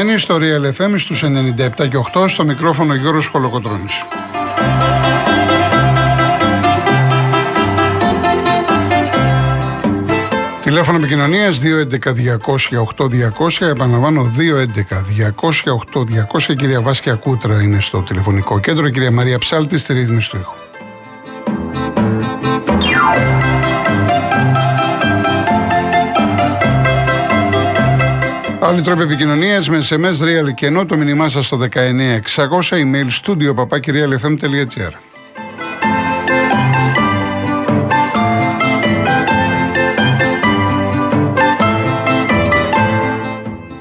Είστε συντονισμένοι στο Real FM στους 97 και 8 στο μικρόφωνο Γιώργος Χολοκοτρώνης. Τηλέφωνο επικοινωνίας 211-200-8200. Επαναλαμβάνω 211-200-8200. Κυρία Βάσκια Κούτρα είναι στο τηλεφωνικό κέντρο. Κυρία Μαρία Ψάλτη στη ρύθμιση του ήχου. Άλλοι τρόποι επικοινωνίας με SMS Real και ενώ το μήνυμά σας στο 19600 email studio papakirialfm.gr.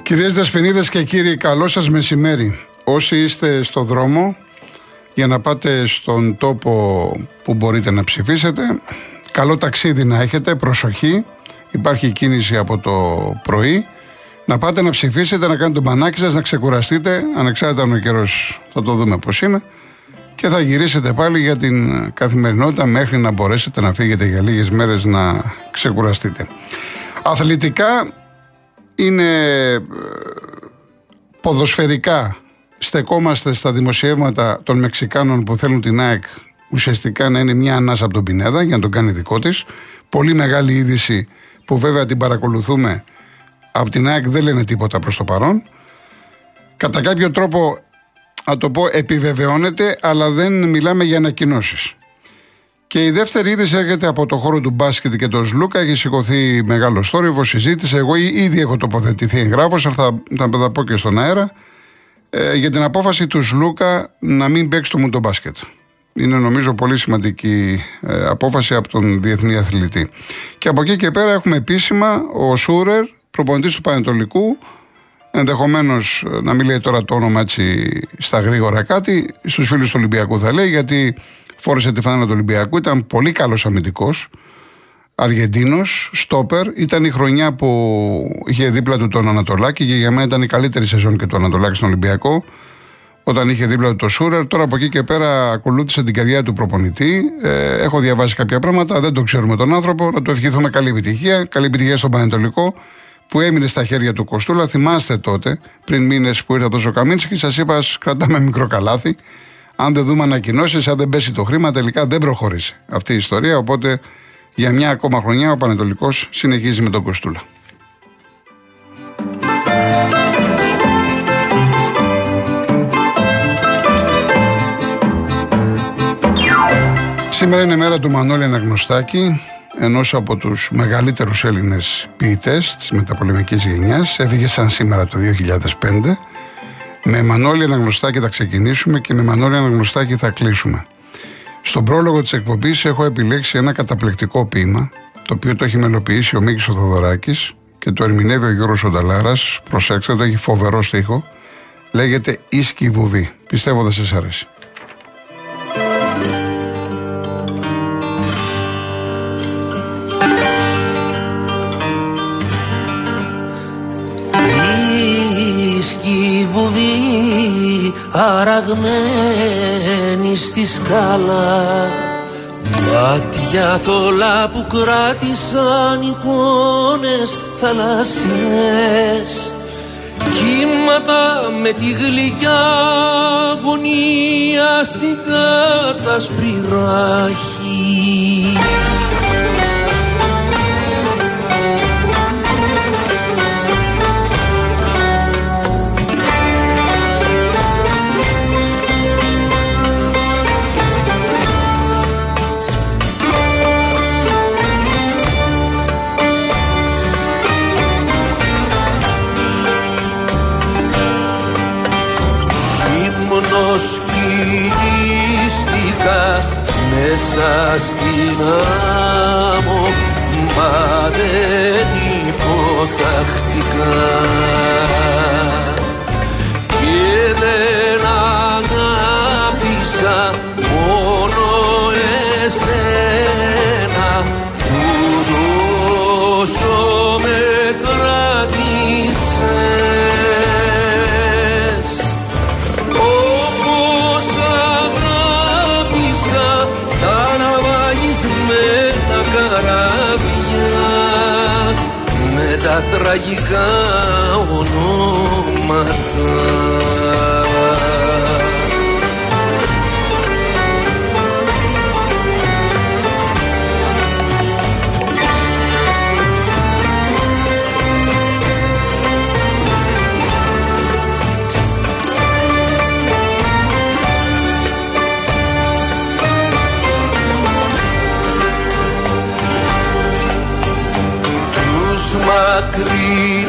Κυρίες Δεσποινίδες και κύριοι, καλό σας μεσημέρι. Όσοι είστε στο δρόμο για να πάτε στον τόπο που μπορείτε να ψηφίσετε, καλό ταξίδι να έχετε, προσοχή, υπάρχει κίνηση από το πρωί, να πάτε να ψηφίσετε, να κάνετε τον πανάκι σας, να ξεκουραστείτε, ανεξάρτητα αν ο καιρός θα το δούμε πώς είναι, και θα γυρίσετε πάλι για την καθημερινότητα μέχρι να μπορέσετε να φύγετε για λίγες μέρες να ξεκουραστείτε. Αθλητικά είναι ε, ποδοσφαιρικά στεκόμαστε στα δημοσιεύματα των Μεξικάνων που θέλουν την ΑΕΚ ουσιαστικά να είναι μια ανάσα από τον Πινέδα για να τον κάνει δικό της. Πολύ μεγάλη είδηση που βέβαια την παρακολουθούμε από την ΑΕΚ δεν λένε τίποτα προς το παρόν. Κατά κάποιο τρόπο, να το πω, επιβεβαιώνεται, αλλά δεν μιλάμε για ανακοινώσεις. Και η δεύτερη είδηση έρχεται από το χώρο του μπάσκετ και τον Σλούκα. Έχει σηκωθεί μεγάλο θόρυβο, συζήτηση. Εγώ ήδη έχω τοποθετηθεί εγγράφο, αλλά θα, θα τα πω και στον αέρα. Ε, για την απόφαση του Σλούκα να μην παίξει το μου μπάσκετ. Είναι νομίζω πολύ σημαντική ε, απόφαση από τον διεθνή αθλητή. Και από εκεί και πέρα έχουμε επίσημα ο Σούρερ, προπονητής του Πανετολικού. Ενδεχομένως ε, να μην λέει τώρα το όνομα έτσι στα γρήγορα κάτι. Στους φίλους του Ολυμπιακού θα λέει, γιατί φόρεσε τη φανέλα του Ολυμπιακού, ήταν πολύ καλός αμυντικός. Αργεντίνος, στόπερ. Ήταν η χρονιά που είχε δίπλα του τον Ανατολάκη και για μένα ήταν η καλύτερη σεζόν και το Ανατολάκη στον Ολυμπιακό. Όταν είχε δίπλα του το Σούρερ. Τώρα από εκεί και πέρα ακολούθησε την καριέρα του προπονητή. Ε, έχω διαβάσει κάποια πράγματα, δεν το ξέρουμε τον άνθρωπο. Να του ευχηθούμε καλή επιτυχία. Καλή επιτυχία στον Πανετολικό που έμεινε στα χέρια του Κοστούλα. Θυμάστε τότε, πριν μήνες που ήρθε ο Καμίνσκι, σας είπα, κρατάμε μικρό καλάθι. Αν δεν δούμε ανακοινώσεις, αν δεν πέσει το χρήμα, τελικά δεν προχωρήσει αυτή η ιστορία. Οπότε για μια ακόμα χρονιά ο Πανετολικός συνεχίζει με τον Κοστούλα. Σήμερα είναι μέρα του Μανώλη Αναγνωστάκη, ενός από τους μεγαλύτερους Έλληνες ποιητές της μεταπολεμικής γενιάς. Έφυγε σαν σήμερα το 2005 με Μανώλη Αναγνωστάκη θα ξεκινήσουμε και με Μανώλη Αναγνωστάκη θα κλείσουμε. Στον πρόλογο της εκπομπής έχω επιλέξει ένα καταπληκτικό ποίημα, το οποίο το έχει μελοποιήσει ο Μίκης Οδωδωράκης και το ερμηνεύει ο Γιώργος Ονταλάρας. Προσέξτε, το έχει φοβερό στίχο. Λέγεται Ίσκι Βουβή. Πιστεύω θα σας αρέσει. Αραγμένη στη σκάλα Μάτια θολά που κράτησαν εικόνες θαλασσιές Κύματα με τη γλυκιά αγωνία στην κάρτα σπρυράχη μέσα στην άμμο μα δεν υποτακτικά τραγικά Lead.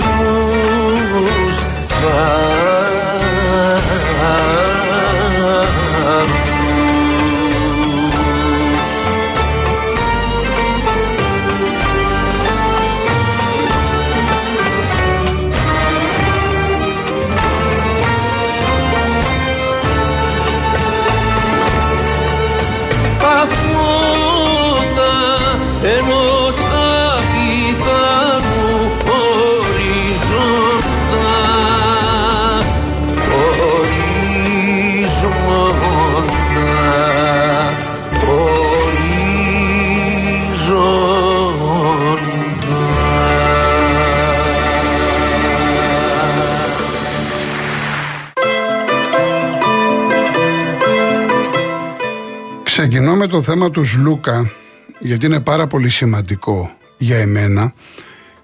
Με το θέμα του Σλούκα, γιατί είναι πάρα πολύ σημαντικό για εμένα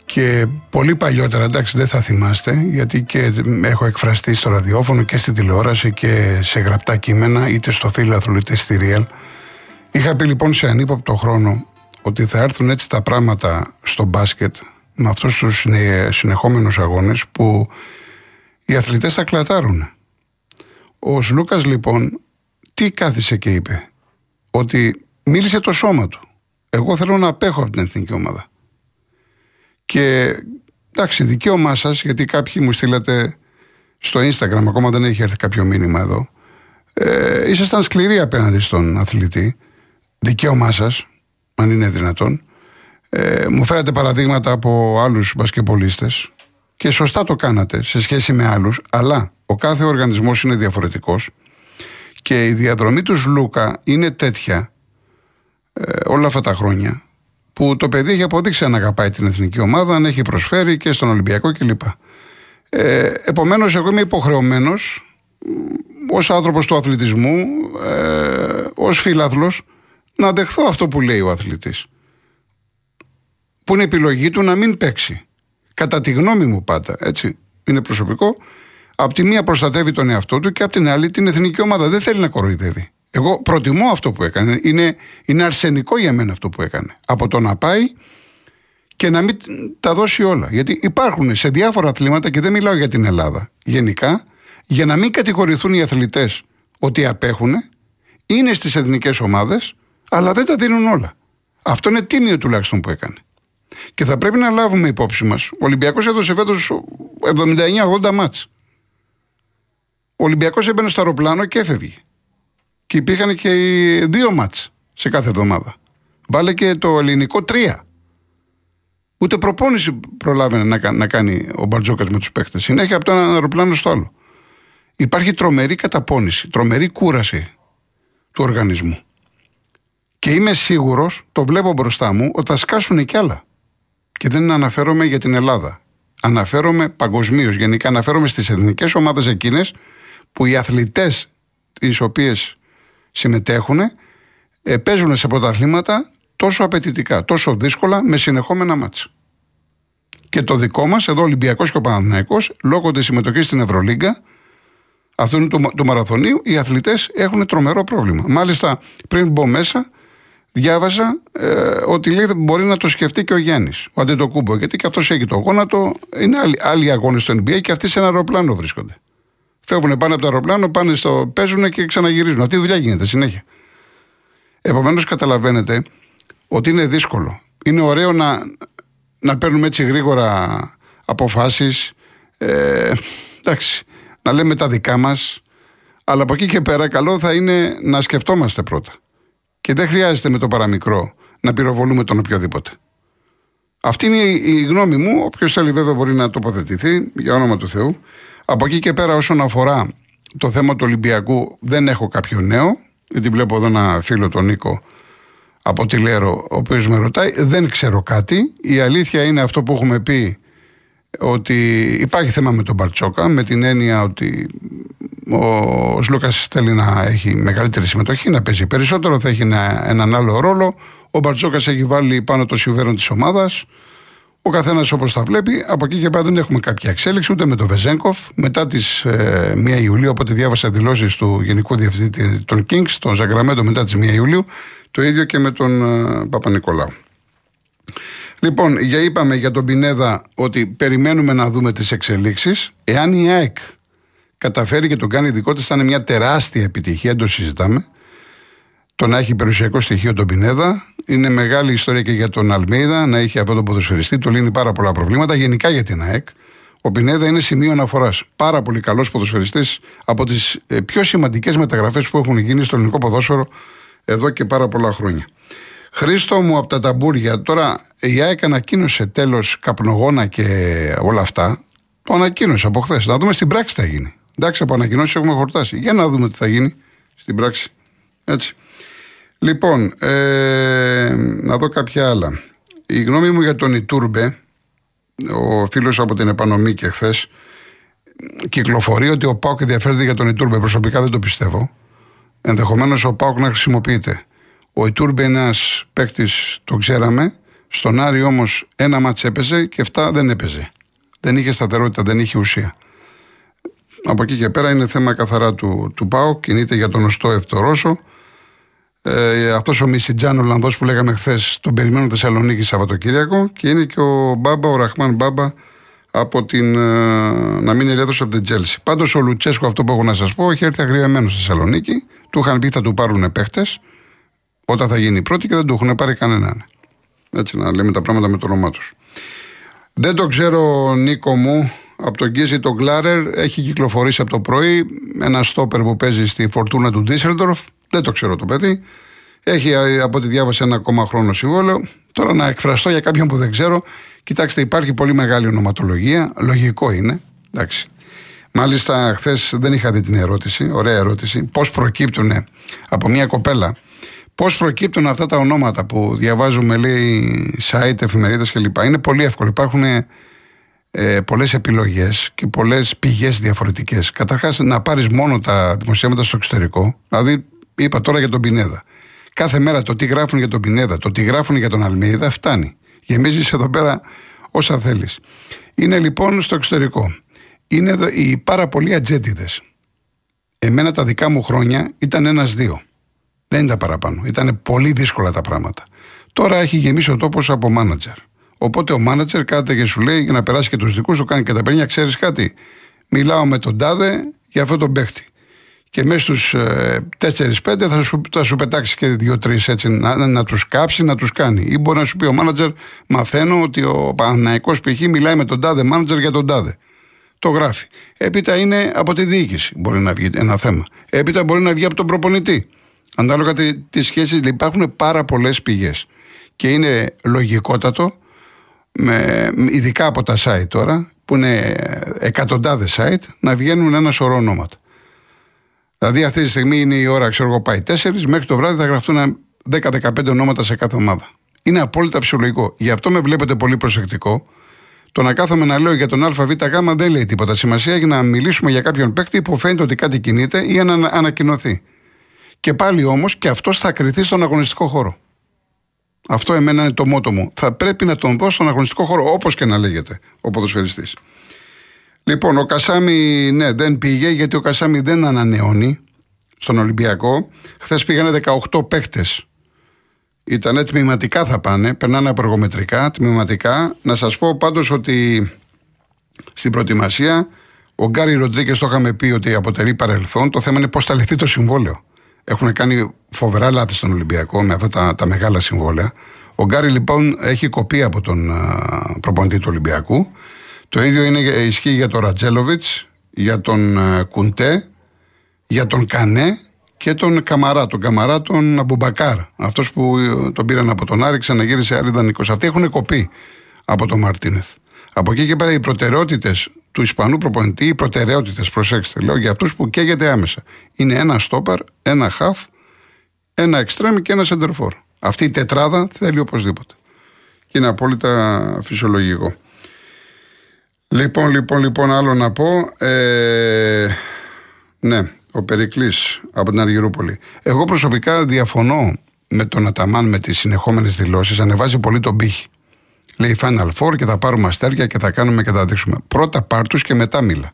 και πολύ παλιότερα, εντάξει δεν θα θυμάστε, γιατί και έχω εκφραστεί στο ραδιόφωνο και στην τηλεόραση και σε γραπτά κείμενα, είτε στο Φίλαθρο είτε στη Real. Είχα πει λοιπόν σε ανύποπτο χρόνο ότι θα έρθουν έτσι τα πράγματα στο μπάσκετ με αυτούς τους συνεχόμενους αγώνες που οι αθλητές θα κλατάρουν. Ο Σλούκας λοιπόν τι κάθισε και είπε; Ότι μίλησε το σώμα του. Εγώ θέλω να απέχω από την εθνική ομάδα. Και εντάξει, δικαίωμά σας, γιατί κάποιοι μου στείλατε στο Instagram, ακόμα δεν έχει έρθει κάποιο μήνυμα εδώ. Ε, ήσασταν σκληροί απέναντι στον αθλητή. Δικαίωμά σας, αν είναι δυνατόν. Ε, μου φέρατε παραδείγματα από άλλους μπασκεπολίστε και σωστά το κάνατε σε σχέση με άλλους, αλλά ο κάθε οργανισμός είναι διαφορετικός και η διαδρομή του Λούκα είναι τέτοια ε, όλα αυτά τα χρόνια που το παιδί έχει αποδείξει να αγαπάει την εθνική ομάδα, αν έχει προσφέρει και στον Ολυμπιακό κλπ. Ε, επομένως εγώ είμαι υποχρεωμένος ως άνθρωπος του αθλητισμού, ε, ως φίλαθλος, να δεχθώ αυτό που λέει ο αθλητής. Που είναι επιλογή του να μην παίξει. Κατά τη γνώμη μου πάντα, έτσι, είναι προσωπικό, από τη μία προστατεύει τον εαυτό του και από την άλλη την εθνική ομάδα. Δεν θέλει να κοροϊδεύει. Εγώ προτιμώ αυτό που έκανε. Είναι, είναι αρσενικό για μένα αυτό που έκανε. Από το να πάει και να μην τα δώσει όλα. Γιατί υπάρχουν σε διάφορα αθλήματα και δεν μιλάω για την Ελλάδα. Γενικά, για να μην κατηγορηθούν οι αθλητές ότι απέχουν, είναι στις εθνικές ομάδες, αλλά δεν τα δίνουν όλα. Αυτό είναι τίμιο τουλάχιστον που έκανε. Και θα πρέπει να λάβουμε υπόψη μας. Ο Ολυμπιακός έδωσε φέτος 79-80 μάτς. Ο Ολυμπιακός έμπαινε στο αεροπλάνο και έφευγε. Και υπήρχαν και οι δύο μάτς σε κάθε εβδομάδα. Βάλε και το ελληνικό τρία. Ούτε προπόνηση προλάβαινε να, να κάνει ο Μπαρτζόκας με τους παίκτες. Συνέχεια από το ένα αεροπλάνο στο άλλο. Υπάρχει τρομερή καταπώνηση, τρομερή κούραση του οργανισμού. Και είμαι σίγουρος, το βλέπω μπροστά μου, ότι θα σκάσουν κι άλλα. Και δεν αναφέρομαι για την Ελλάδα. Αναφέρομαι παγκοσμίως. Γενικά αναφέρομαι στις εθνικές ομάδες εκείνες που οι αθλητές τις οποίες συμμετέχουν ε, παίζουν σε πρωταθλήματα τόσο απαιτητικά, τόσο δύσκολα με συνεχόμενα μάτσα. Και το δικό μας, εδώ Ολυμπιακός και ο Παναθηναϊκός, λόγω της συμμετοχής στην Ευρωλίγκα, αυτού του, του μαραθωνίου, οι αθλητές έχουν τρομερό πρόβλημα. Μάλιστα, πριν μπω μέσα, διάβαζα ε, ότι λέει μπορεί να το σκεφτεί και ο Γιάννης, ο Αντετοκούμπο. Γιατί και αυτός έχει το γόνατο, είναι άλλοι, άλλοι αγώνες στο NBA και αυτοί σε ένα αεροπλάνο βρίσκονται. Φεύγουν πάνω από το αεροπλάνο, πάνε στο. παίζουν και ξαναγυρίζουν. Αυτή η δουλειά γίνεται συνέχεια. Επομένως, καταλαβαίνετε ότι είναι δύσκολο. Είναι ωραίο να, να παίρνουμε έτσι γρήγορα αποφάσεις. Ε, εντάξει, να λέμε τα δικά μας. Αλλά από εκεί και πέρα, καλό θα είναι να σκεφτόμαστε πρώτα. Και δεν χρειάζεται με το παραμικρό να πυροβολούμε τον οποιοδήποτε. Αυτή είναι η γνώμη μου. Όποιος θέλει, βέβαια, μπορεί να τοποθετηθεί για όνομα του Θεού. Από εκεί και πέρα, όσον αφορά το θέμα του Ολυμπιακού, δεν έχω κάποιο νέο. Γιατί βλέπω εδώ ένα φίλο, τον Νίκο, από τη Λέρο, ο οποίος με ρωτάει. Δεν ξέρω κάτι. Η αλήθεια είναι αυτό που έχουμε πει ότι υπάρχει θέμα με τον Μπαρτσόκα, με την έννοια ότι ο Σλούκας θέλει να έχει μεγαλύτερη συμμετοχή, να παίζει περισσότερο, θα έχει ένα, έναν άλλο ρόλο. Ο Μπαρτσόκας έχει βάλει πάνω το συμφέρον της ομάδας. Ο καθένας όπως τα βλέπει. Από εκεί και πέρα δεν έχουμε κάποια εξέλιξη ούτε με τον Βεζέγκοφ. Μετά τις ε, 1 Ιουλίου, από ό,τι διάβασα δηλώσεις του Γενικού Διευθυντή των Kings, τον Ζαγκραμέντο μετά τις 1 Ιουλίου, το ίδιο και με τον ε, Παπα-Νικολάου. Λοιπόν, για είπαμε για τον Πινέδα ότι περιμένουμε να δούμε τις εξελίξεις. Εάν η ΑΕΚ καταφέρει και τον κάνει δικό της, θα είναι μια τεράστια επιτυχία, δεν το συζητάμε. Το να έχει περιουσιακό στοιχείο τον Πινέδα. Είναι μεγάλη ιστορία και για τον Αλμίδα να έχει αυτό το ποδοσφαιριστή. Του λύνει πάρα πολλά προβλήματα. Γενικά για την ΑΕΚ. Ο Πινέδα είναι σημείο αναφοράς. Πάρα πολύ καλός ποδοσφαιριστής από τις ε, πιο σημαντικές μεταγραφές που έχουν γίνει στο ελληνικό ποδόσφαιρο εδώ και πάρα πολλά χρόνια. Χρήστο μου από τα ταμπούρια, τώρα η ΑΕΚ ανακοίνωσε τέλος καπνογόνα και όλα αυτά. Το ανακοίνωσε από χθες. Να δούμε στην πράξη τι θα γίνει. Εντάξει, από ανακοινώσεις έχουμε χορτάσει. Για να δούμε τι θα γίνει στην πράξη. Έτσι. Λοιπόν, ε, να δω κάποια άλλα. Η γνώμη μου για τον Ιτούρμπε, ο φίλος από την επανομή και χθες, κυκλοφορεί ότι ο Πάουκ ενδιαφέρεται για τον Ιτούρμπε. Προσωπικά δεν το πιστεύω. Ενδεχομένως ο Πάουκ να χρησιμοποιείται. Ο Ιτούρμπε είναι ένας παίκτης, το ξέραμε. Στον Άρη όμως ένα μάτς έπαιζε και 7 δεν έπαιζε. Δεν είχε σταθερότητα, δεν είχε ουσία. Από εκεί και πέρα είναι θέμα καθαρά του, του ΠΑΟ, κινείται για τον Οστό Ευτορόσο. Ε, Αυτός ο Μισιτζάν Ολλανδός που λέγαμε χθες, τον περιμένουν Θεσσαλονίκη Σαββατοκύριακο και είναι και ο Μπάμπα, ο Ραχμάν Μπάμπα από την. Ε, να μην είναι από την Τσέλσι. Πάντως ο Λουτσέσκο, αυτό που έχω να σας πω, έχει έρθει αγριεμένος στη Θεσσαλονίκη. Του είχαν πει θα του πάρουν παίχτες όταν θα γίνει πρώτη και δεν του έχουν πάρει κανέναν. Έτσι να λέμε τα πράγματα με το όνομά τους. Δεν το ξέρω, Νίκο μου, από τον Γκίζη τον Γκλάρερ έχει κυκλοφορήσει από το πρωί ένα στόπερ που παίζει στη Φορτούνα του Ντίσελντορφ. Δεν το ξέρω το παιδί. Έχει από ό,τι διάβασε ένα ακόμα χρόνο συμβόλαιο. Τώρα να εκφραστώ για κάποιον που δεν ξέρω. Κοιτάξτε, υπάρχει πολύ μεγάλη ονοματολογία. Λογικό είναι. Εντάξει. Μάλιστα, χθες δεν είχα δει την ερώτηση. Ωραία ερώτηση. Πώς προκύπτουν από μια κοπέλα Πώς προκύπτουν αυτά τα ονόματα που διαβάζουμε, λέει, site, εφημερίδες κλπ. Είναι πολύ εύκολο. Υπάρχουν ε, πολλές επιλογές και πολλές πηγές διαφορετικές. Καταρχάς, να πάρεις μόνο τα δημοσιεύματα στο εξωτερικό. Δηλαδή, είπα τώρα για τον Πινέδα. Κάθε μέρα το τι γράφουν για τον Πινέδα, το τι γράφουν για τον Αλμίδα, φτάνει. Γεμίζεις εδώ πέρα όσα θέλεις. Είναι λοιπόν στο εξωτερικό. Είναι εδώ, οι πάρα πολλοί ατζέντιδες. Εμένα τα δικά μου χρόνια ήταν ένα-δύο. Δεν ήταν παραπάνω. Ήταν πολύ δύσκολα τα πράγματα. Τώρα έχει γεμίσει ο τόπος από μάνατζερ. Οπότε ο μάνατζερ κάθεται και σου λέει για να περάσει και τους δικούς του, κάνει και τα παιδιά, ξέρεις κάτι; Μιλάω με τον τάδε για αυτό τον παίχτη. Και μέσα στους ε, 4-5 θα σου, θα σου πετάξει και δύο-τρεις έτσι να, να τους κάψει, να τους κάνει. Ή μπορεί να σου πει ο μάνατζερ, μαθαίνω ότι ο Παναναϊκό π.χ. μιλάει με τον τάδε μάνατζερ για τον τάδε. Το γράφει. Έπειτα είναι από τη διοίκηση μπορεί να βγει ένα θέμα. Έπειτα μπορεί να βγει από τον προπονητή. Ανάλογα τις σχέσεις, υπάρχουν πάρα πολλές πηγές. Και είναι λογικότατο, με, ειδικά από τα site τώρα, που είναι εκατοντάδες site, να βγαίνουν ένα σωρό ονόματα. Δηλαδή αυτή τη στιγμή είναι η ώρα, ξέρω εγώ, πάει 4, μέχρι το βράδυ θα γραφτούν 10-15 ονόματα σε κάθε ομάδα. Είναι απόλυτα φυσιολογικό. Γι' αυτό με βλέπετε πολύ προσεκτικό. Το να κάθομαι να λέω για τον ΑΒΓ δεν λέει τίποτα. Σημασία για να μιλήσουμε για κάποιον παίκτη που φαίνεται ότι κάτι κινείται ή να ανακοινωθεί. Και πάλι όμως και αυτός θα κρυθεί στον αγωνιστικό χώρο. Αυτό εμένα είναι το μότο μου. Θα πρέπει να τον δω στον αγωνιστικό χώρο, όπως και να λέγεται ο ποδοσφαιριστής. Λοιπόν, ο Κασάμι, ναι, δεν πήγε γιατί ο Κασάμι δεν ανανεώνει στον Ολυμπιακό. Χθες πήγανε 18 παίχτε. Ήταν τμηματικά θα πάνε, περνάνε από εργομετρικά, τμηματικά. Να σας πω πάντως ότι στην προετοιμασία ο Γκάρι Ροντρίκες το είχαμε πει ότι αποτελεί παρελθόν. Το θέμα είναι πώς θα λυθεί το συμβόλαιο. Έχουν κάνει φοβερά λάθη στον Ολυμπιακό με αυτά τα, τα μεγάλα συμβόλαια. Ο Γκάρι λοιπόν έχει κοπεί από τον uh, προπονητή του Ολυμπιακού. Το ίδιο είναι, ισχύει για τον Ρατζέλοβιτ, για τον uh, Κουντέ, για τον Κανέ και τον Καμαρά. Τον Καμαρά τον Αμπουμπακάρ. Αυτός που ε, τον πήραν από τον Άρη, ξαναγύρισε άλλη δανεικό. Αυτοί έχουν κοπεί από τον Μαρτίνεθ. Από εκεί και πέρα οι προτεραιότητες του Ισπανού προπονητή, οι προτεραιότητες, προσέξτε, λέω για αυτούς που καίγεται άμεσα. Είναι ένα στόπερ, ένα χαφ, ένα εξτρέμι και ένα σεντερφόρ. Αυτή η τετράδα θέλει οπωσδήποτε. Και είναι απόλυτα φυσιολογικό. Λοιπόν, λοιπόν, λοιπόν, άλλο να πω. Ε, ναι, ο Περικλής από την Αργυρούπολη. Εγώ προσωπικά διαφωνώ με τον Αταμάν με τις συνεχόμενες δηλώσεις. Ανεβάζει πολύ τον πύχη. Λέει Final Four και θα πάρουμε αστέρια και θα κάνουμε και θα δείξουμε. Πρώτα πάρτου και μετά μίλα.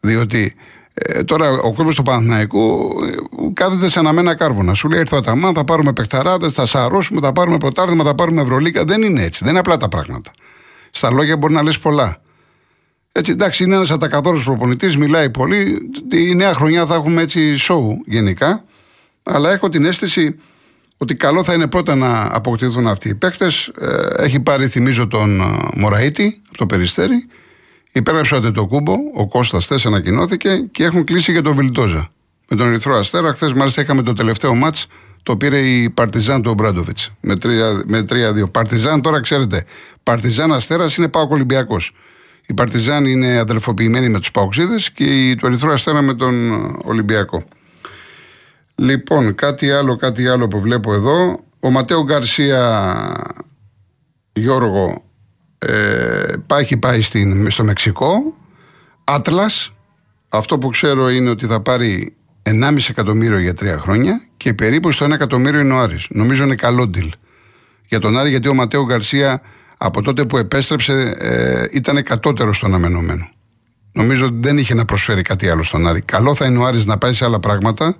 Διότι ε, τώρα ο κόσμος του Παναθηναϊκού ε, κάθεται σε αναμένα κάρβουνα. Σου λέει: Ήρθε ο Αταμάν, θα πάρουμε παιχταράδες, θα σαρώσουμε, θα πάρουμε πρωτάρδημα, θα πάρουμε Ευρωλίκα. Δεν είναι έτσι. Δεν είναι απλά τα πράγματα. Στα λόγια μπορεί να λες πολλά. Έτσι, εντάξει, είναι ένας ατακαδόρος προπονητής, μιλάει πολύ. Η νέα χρονιά θα έχουμε έτσι σοου γενικά. Αλλά έχω την αίσθηση ότι καλό θα είναι πρώτα να αποκτηθούν αυτοί οι παίκτες. Ε, έχει πάρει, θυμίζω, τον ε, Μωραήτη από το Περιστέρι. Υπέγραψε το κούμπο, ο Κώστας Θε ανακοινώθηκε και έχουν κλείσει και τον Βιλτόζα. Με τον Ερυθρό Αστέρα, χθες μάλιστα είχαμε το τελευταίο μάτς, το πήρε η Παρτιζάν του Ομπράντοβιτ με 3-2. Παρτιζάν τώρα ξέρετε, Παρτιζάν Αστέρας είναι πάω Ολυμπιακός. Η Παρτιζάν είναι αδελφοποιημένη με τους Παοξίδες και η του Ερυθρού Αστέρα με τον Ολυμπιακό. Λοιπόν, κάτι άλλο, κάτι άλλο που βλέπω εδώ. Ο Ματέο Γκαρσία Γιώργο ε, πάει, πάει στην, στο Μεξικό. Άτλας, αυτό που ξέρω είναι ότι θα πάρει 1,5 εκατομμύριο για τρία χρόνια και περίπου στο 1 εκατομμύριο είναι ο Άρης. Νομίζω είναι καλό deal για τον Άρη γιατί ο Ματέο Γκαρσία από τότε που επέστρεψε ε, ήταν κατώτερο στον αναμενόμενο. Νομίζω ότι δεν είχε να προσφέρει κάτι άλλο στον Άρη. Καλό θα είναι ο Άρης να πάει σε άλλα πράγματα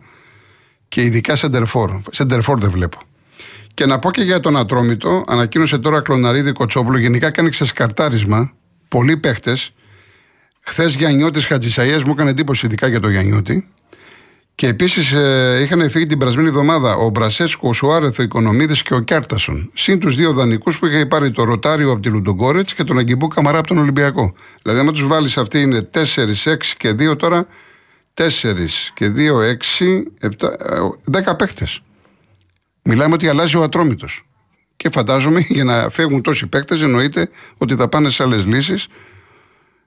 και ειδικά σεντερφόρ. Σεντερφόρ δεν βλέπω. Και να πω και για τον Ατρόμητο, ανακοίνωσε τώρα Κλωναρίδη Κοτσόπουλο, γενικά κάνει ξεσκαρτάρισμα. Πολλοί παίχτες. Χθες Γιαννιώτης Χατζησαία μου έκανε εντύπωση ειδικά για τον Γιαννιώτη. Και επίσης ε, είχαν φύγει την περασμένη εβδομάδα ο Μπρασέσκο, ο Σουάρεθ, ο Οικονομίδης και ο Κέρτασον. Συν τους δύο δανεικούς που είχε πάρει το Ροτάριο από τη Λουντογκόρετς και τον Αγκιμπού Καμαρά από τον Ολυμπιακό. Δηλαδή, άμα τους βάλεις αυτοί είναι 4, 6 και 2 τώρα, 4 και 2, 6, 7, 10 παίχτε. Μιλάμε ότι αλλάζει ο ατρόμητος. Και φαντάζομαι για να φεύγουν τόσοι παίκτες, εννοείται ότι θα πάνε σε άλλες λύσεις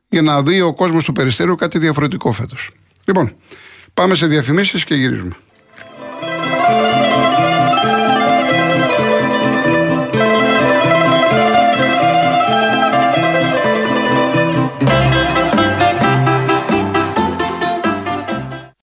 για να δει ο κόσμος του περιστέριου κάτι διαφορετικό φέτος. Λοιπόν, πάμε σε διαφημίσεις και γυρίζουμε.